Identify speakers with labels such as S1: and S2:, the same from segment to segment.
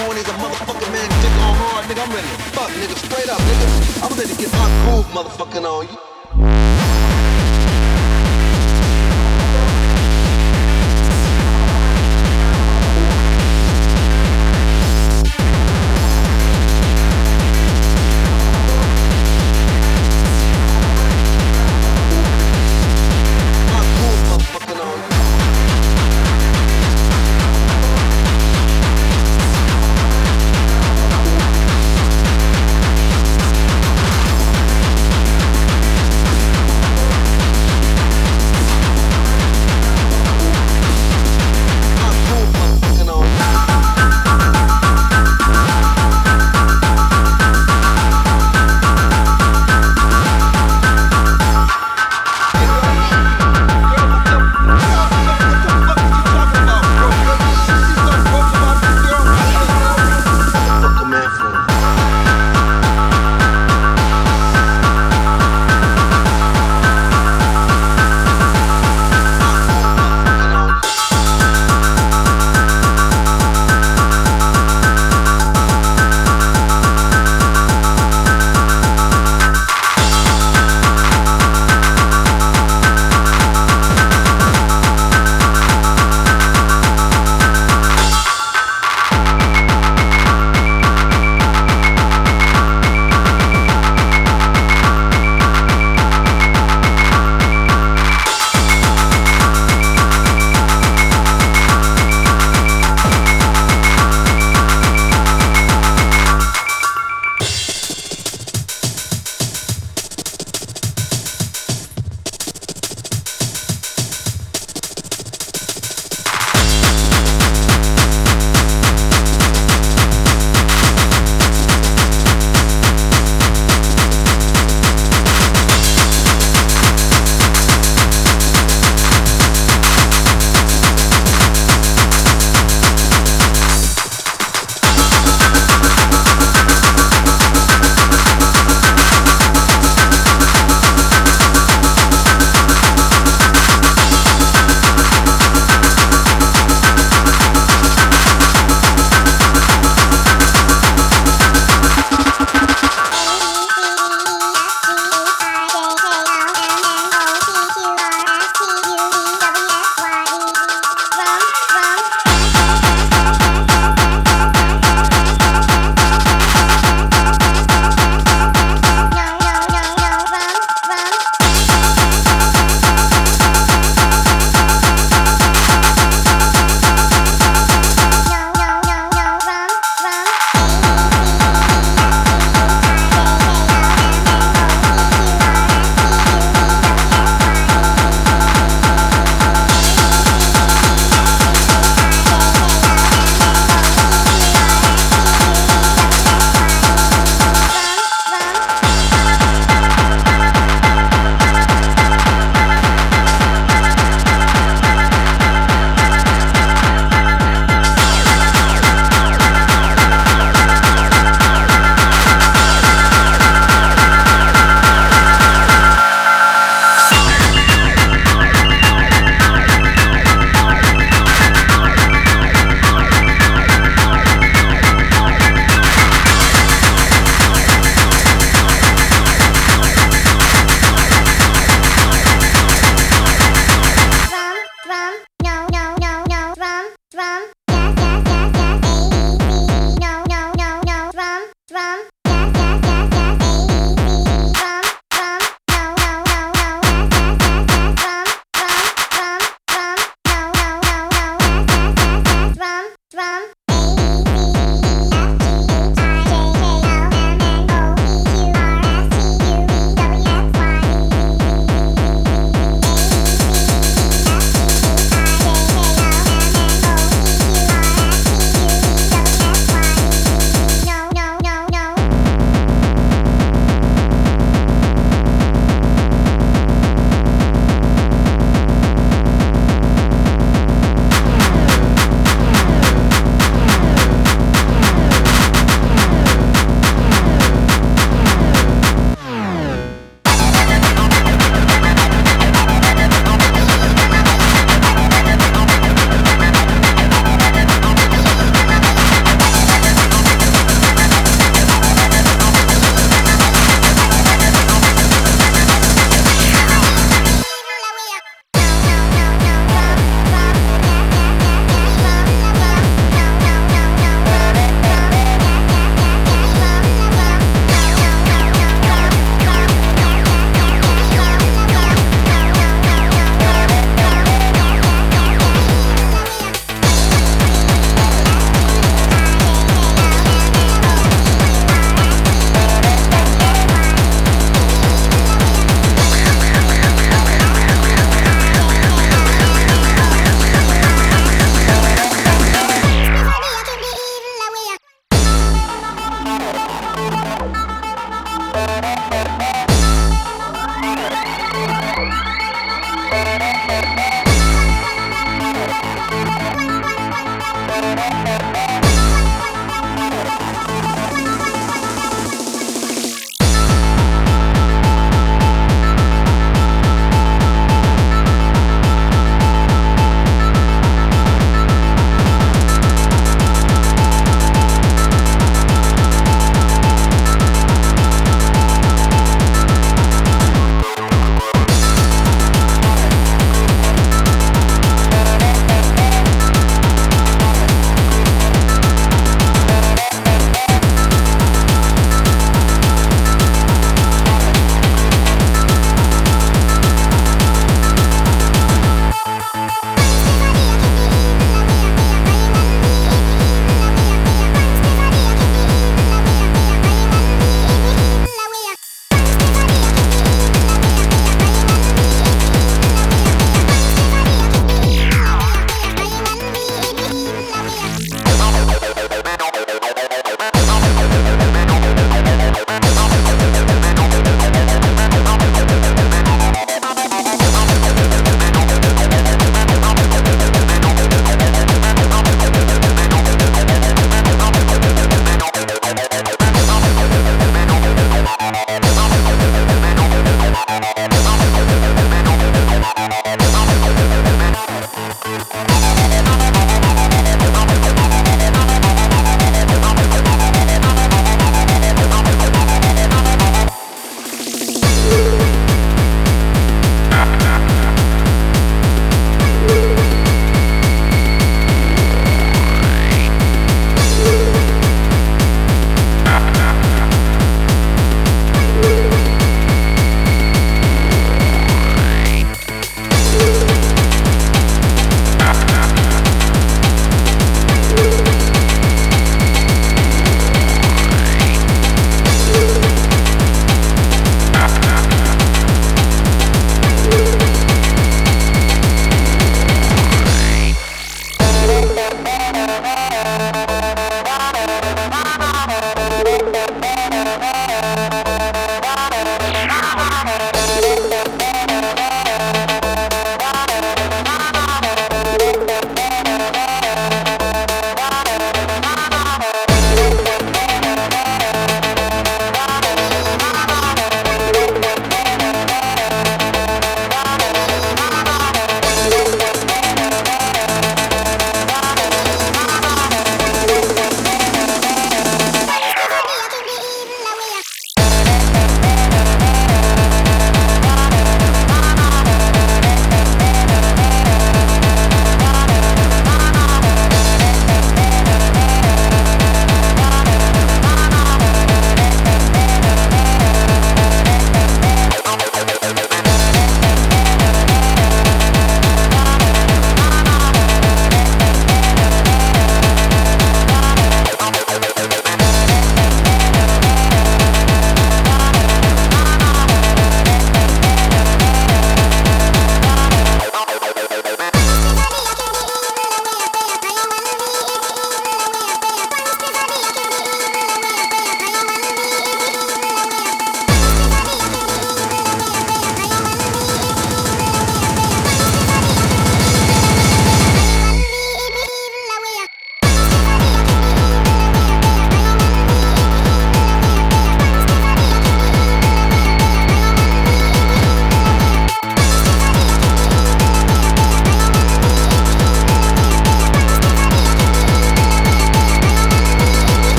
S1: horny as a motherfucking man. Dick on hard, nigga. I'm ready to fuck, nigga. Straight up, nigga. I'm ready to get my groove, motherfucking on you.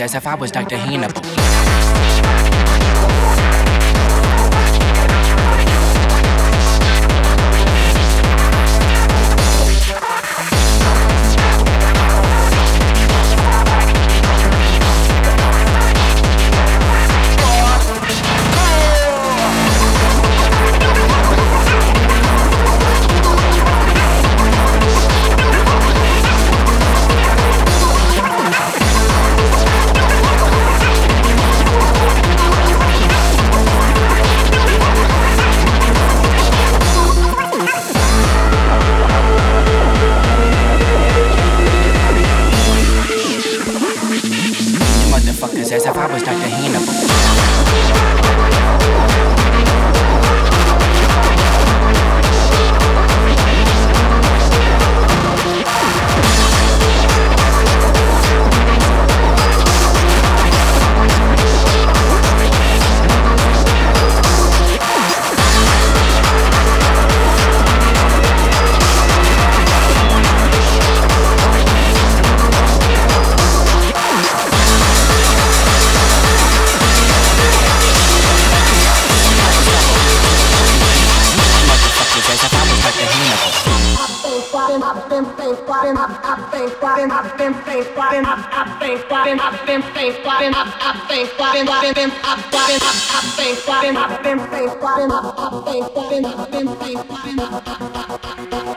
S2: As if I was Dr. Hannibal. been, I've been flopping, I've been think flopping, I've been flopping, I've been flopping, I've been flopping, I've been flopping, I've been flopping, I've been
S3: flopping, I've been flopping, I've been flopping.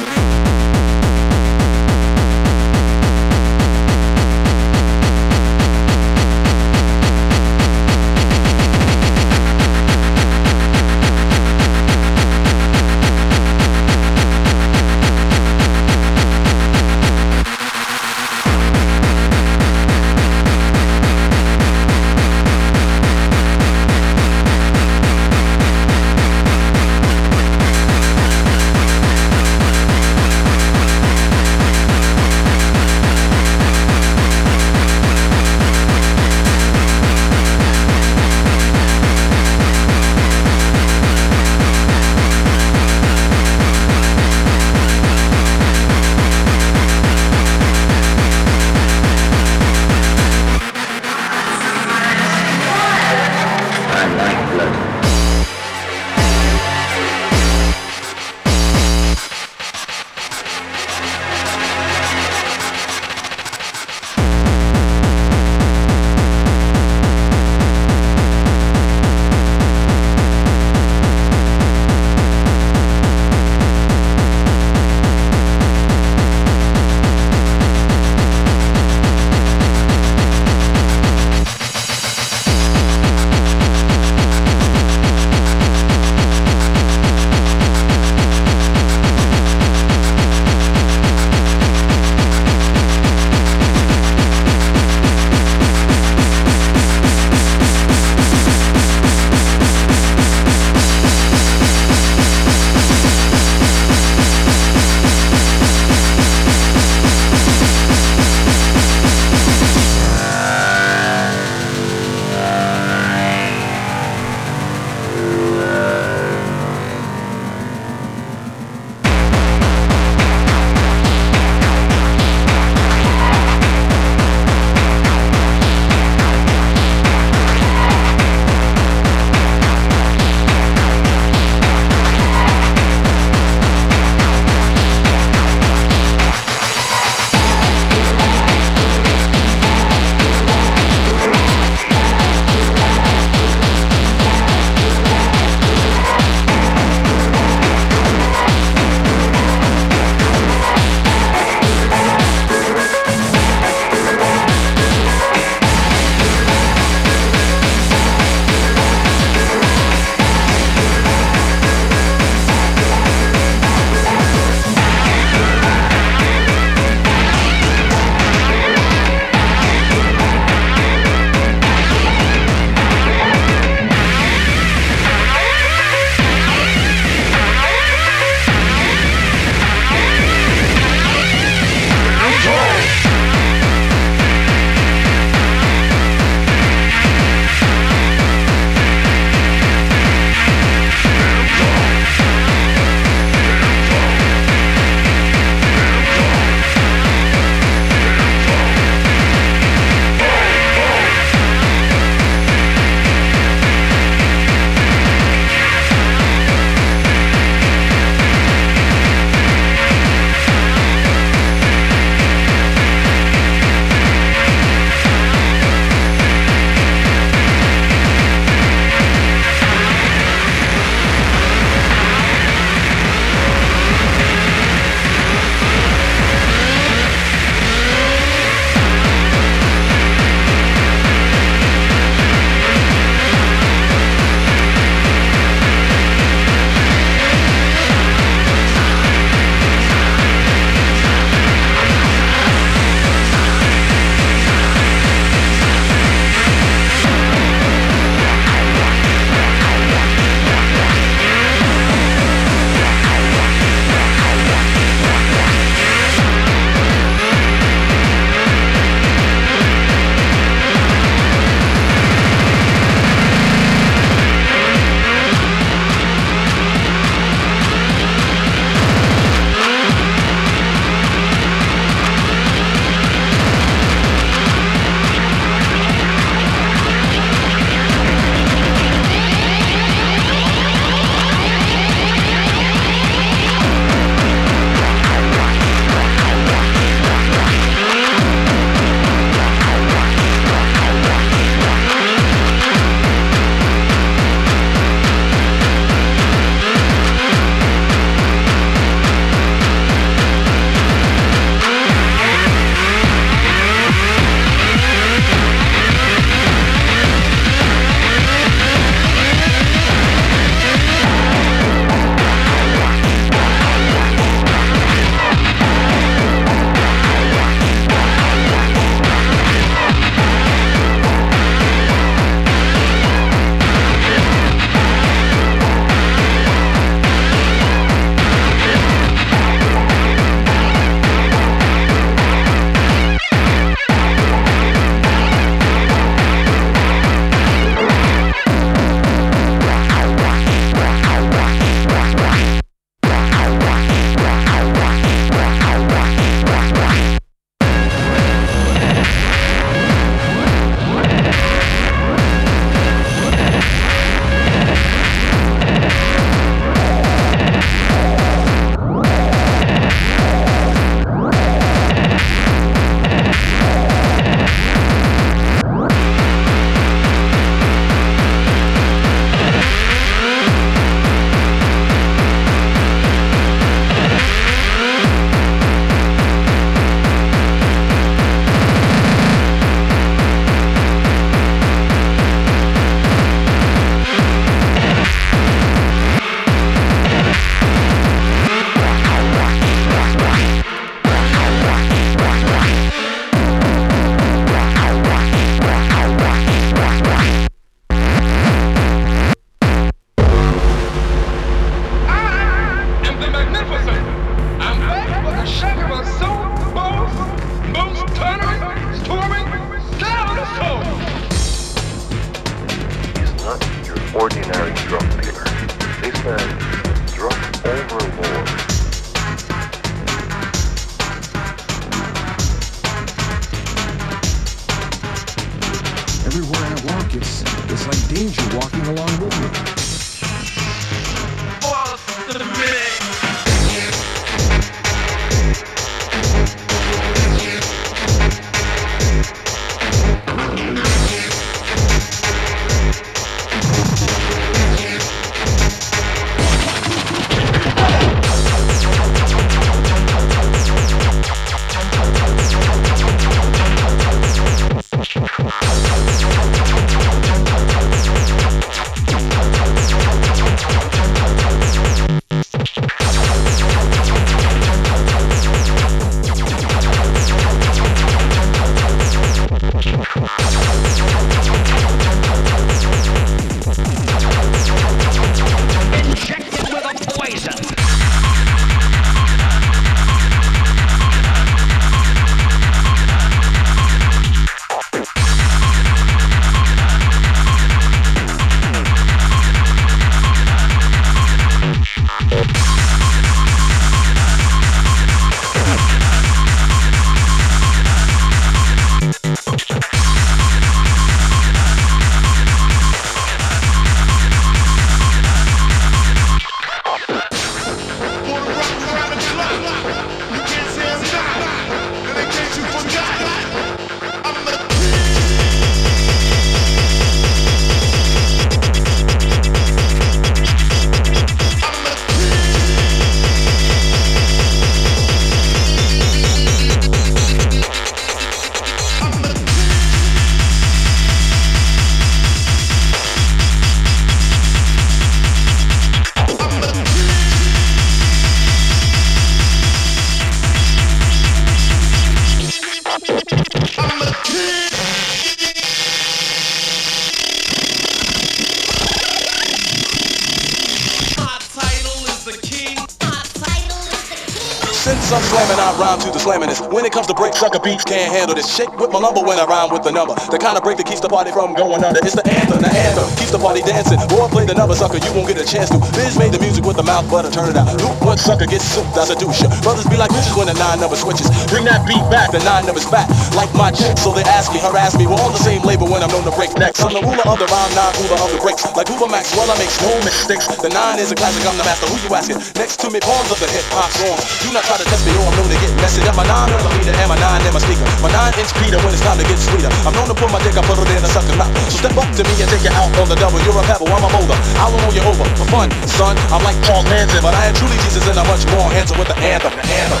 S4: When it comes to break, sucker beats can't handle this. Shake with my lumber when I rhyme with the number. The kind of break that keeps the party from going under. It's the anthem, the anthem. Keeps the party dancing. Boy, play the number, sucker, you won't get a chance to. Biz made the music with the mouth, but I turn it out. Luke, what sucker gets soup, that's a douche. Brothers be like bitches when the nine number switches. Bring that beat back, the nine number's back. Like my chick, so they ask me, harass me. We're on the same label when I'm known to break necks. I'm the ruler of the rhyme, nine ruler of the breaks. Like Hoover Max, well, I make no mistakes. The nine is a classic, I'm the master. Who you asking? Next to me, pawns of the hip hop songs. Do not try to test me, or I'm known to get messy. At my nine millimeter and my nine in my speaker. My nine inch Peter when it's time to get sweeter. I'm known to put my dick, I put it in a sucker mouth. So step up to me and take it out on the double. You're a pebble, I'm a molder. I'll roll you over for fun, son. I'm like Paul Manson, but I am truly Jesus and I'm much more handsome with the anthem. The anthem.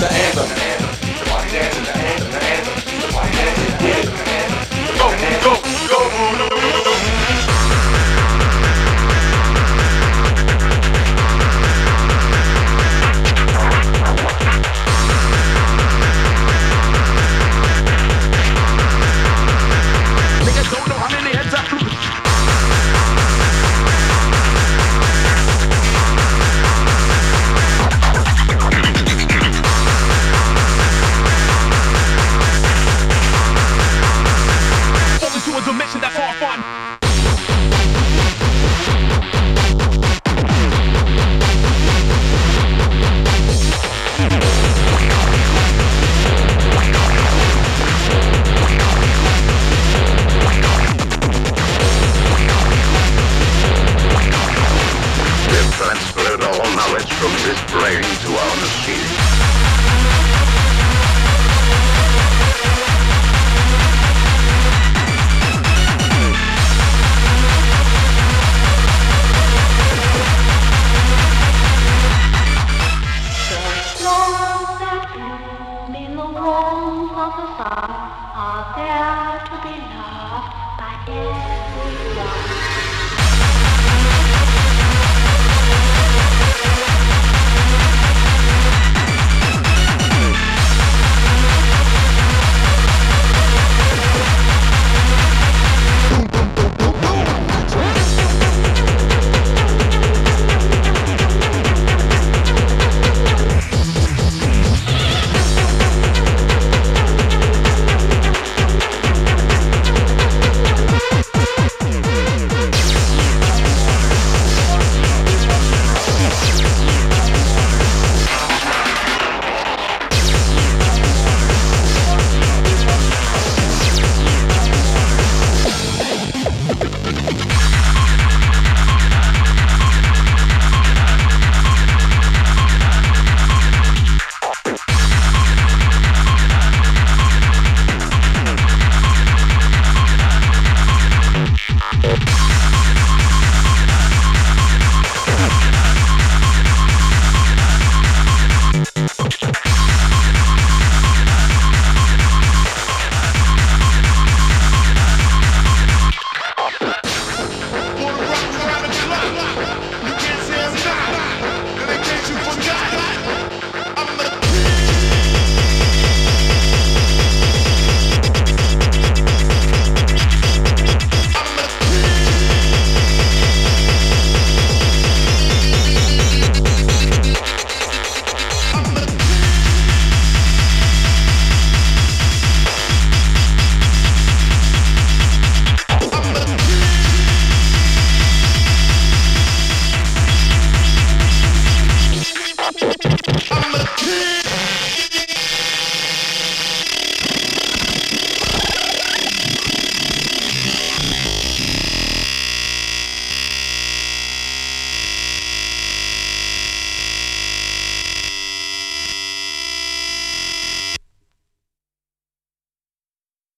S4: The anthem. Go, go.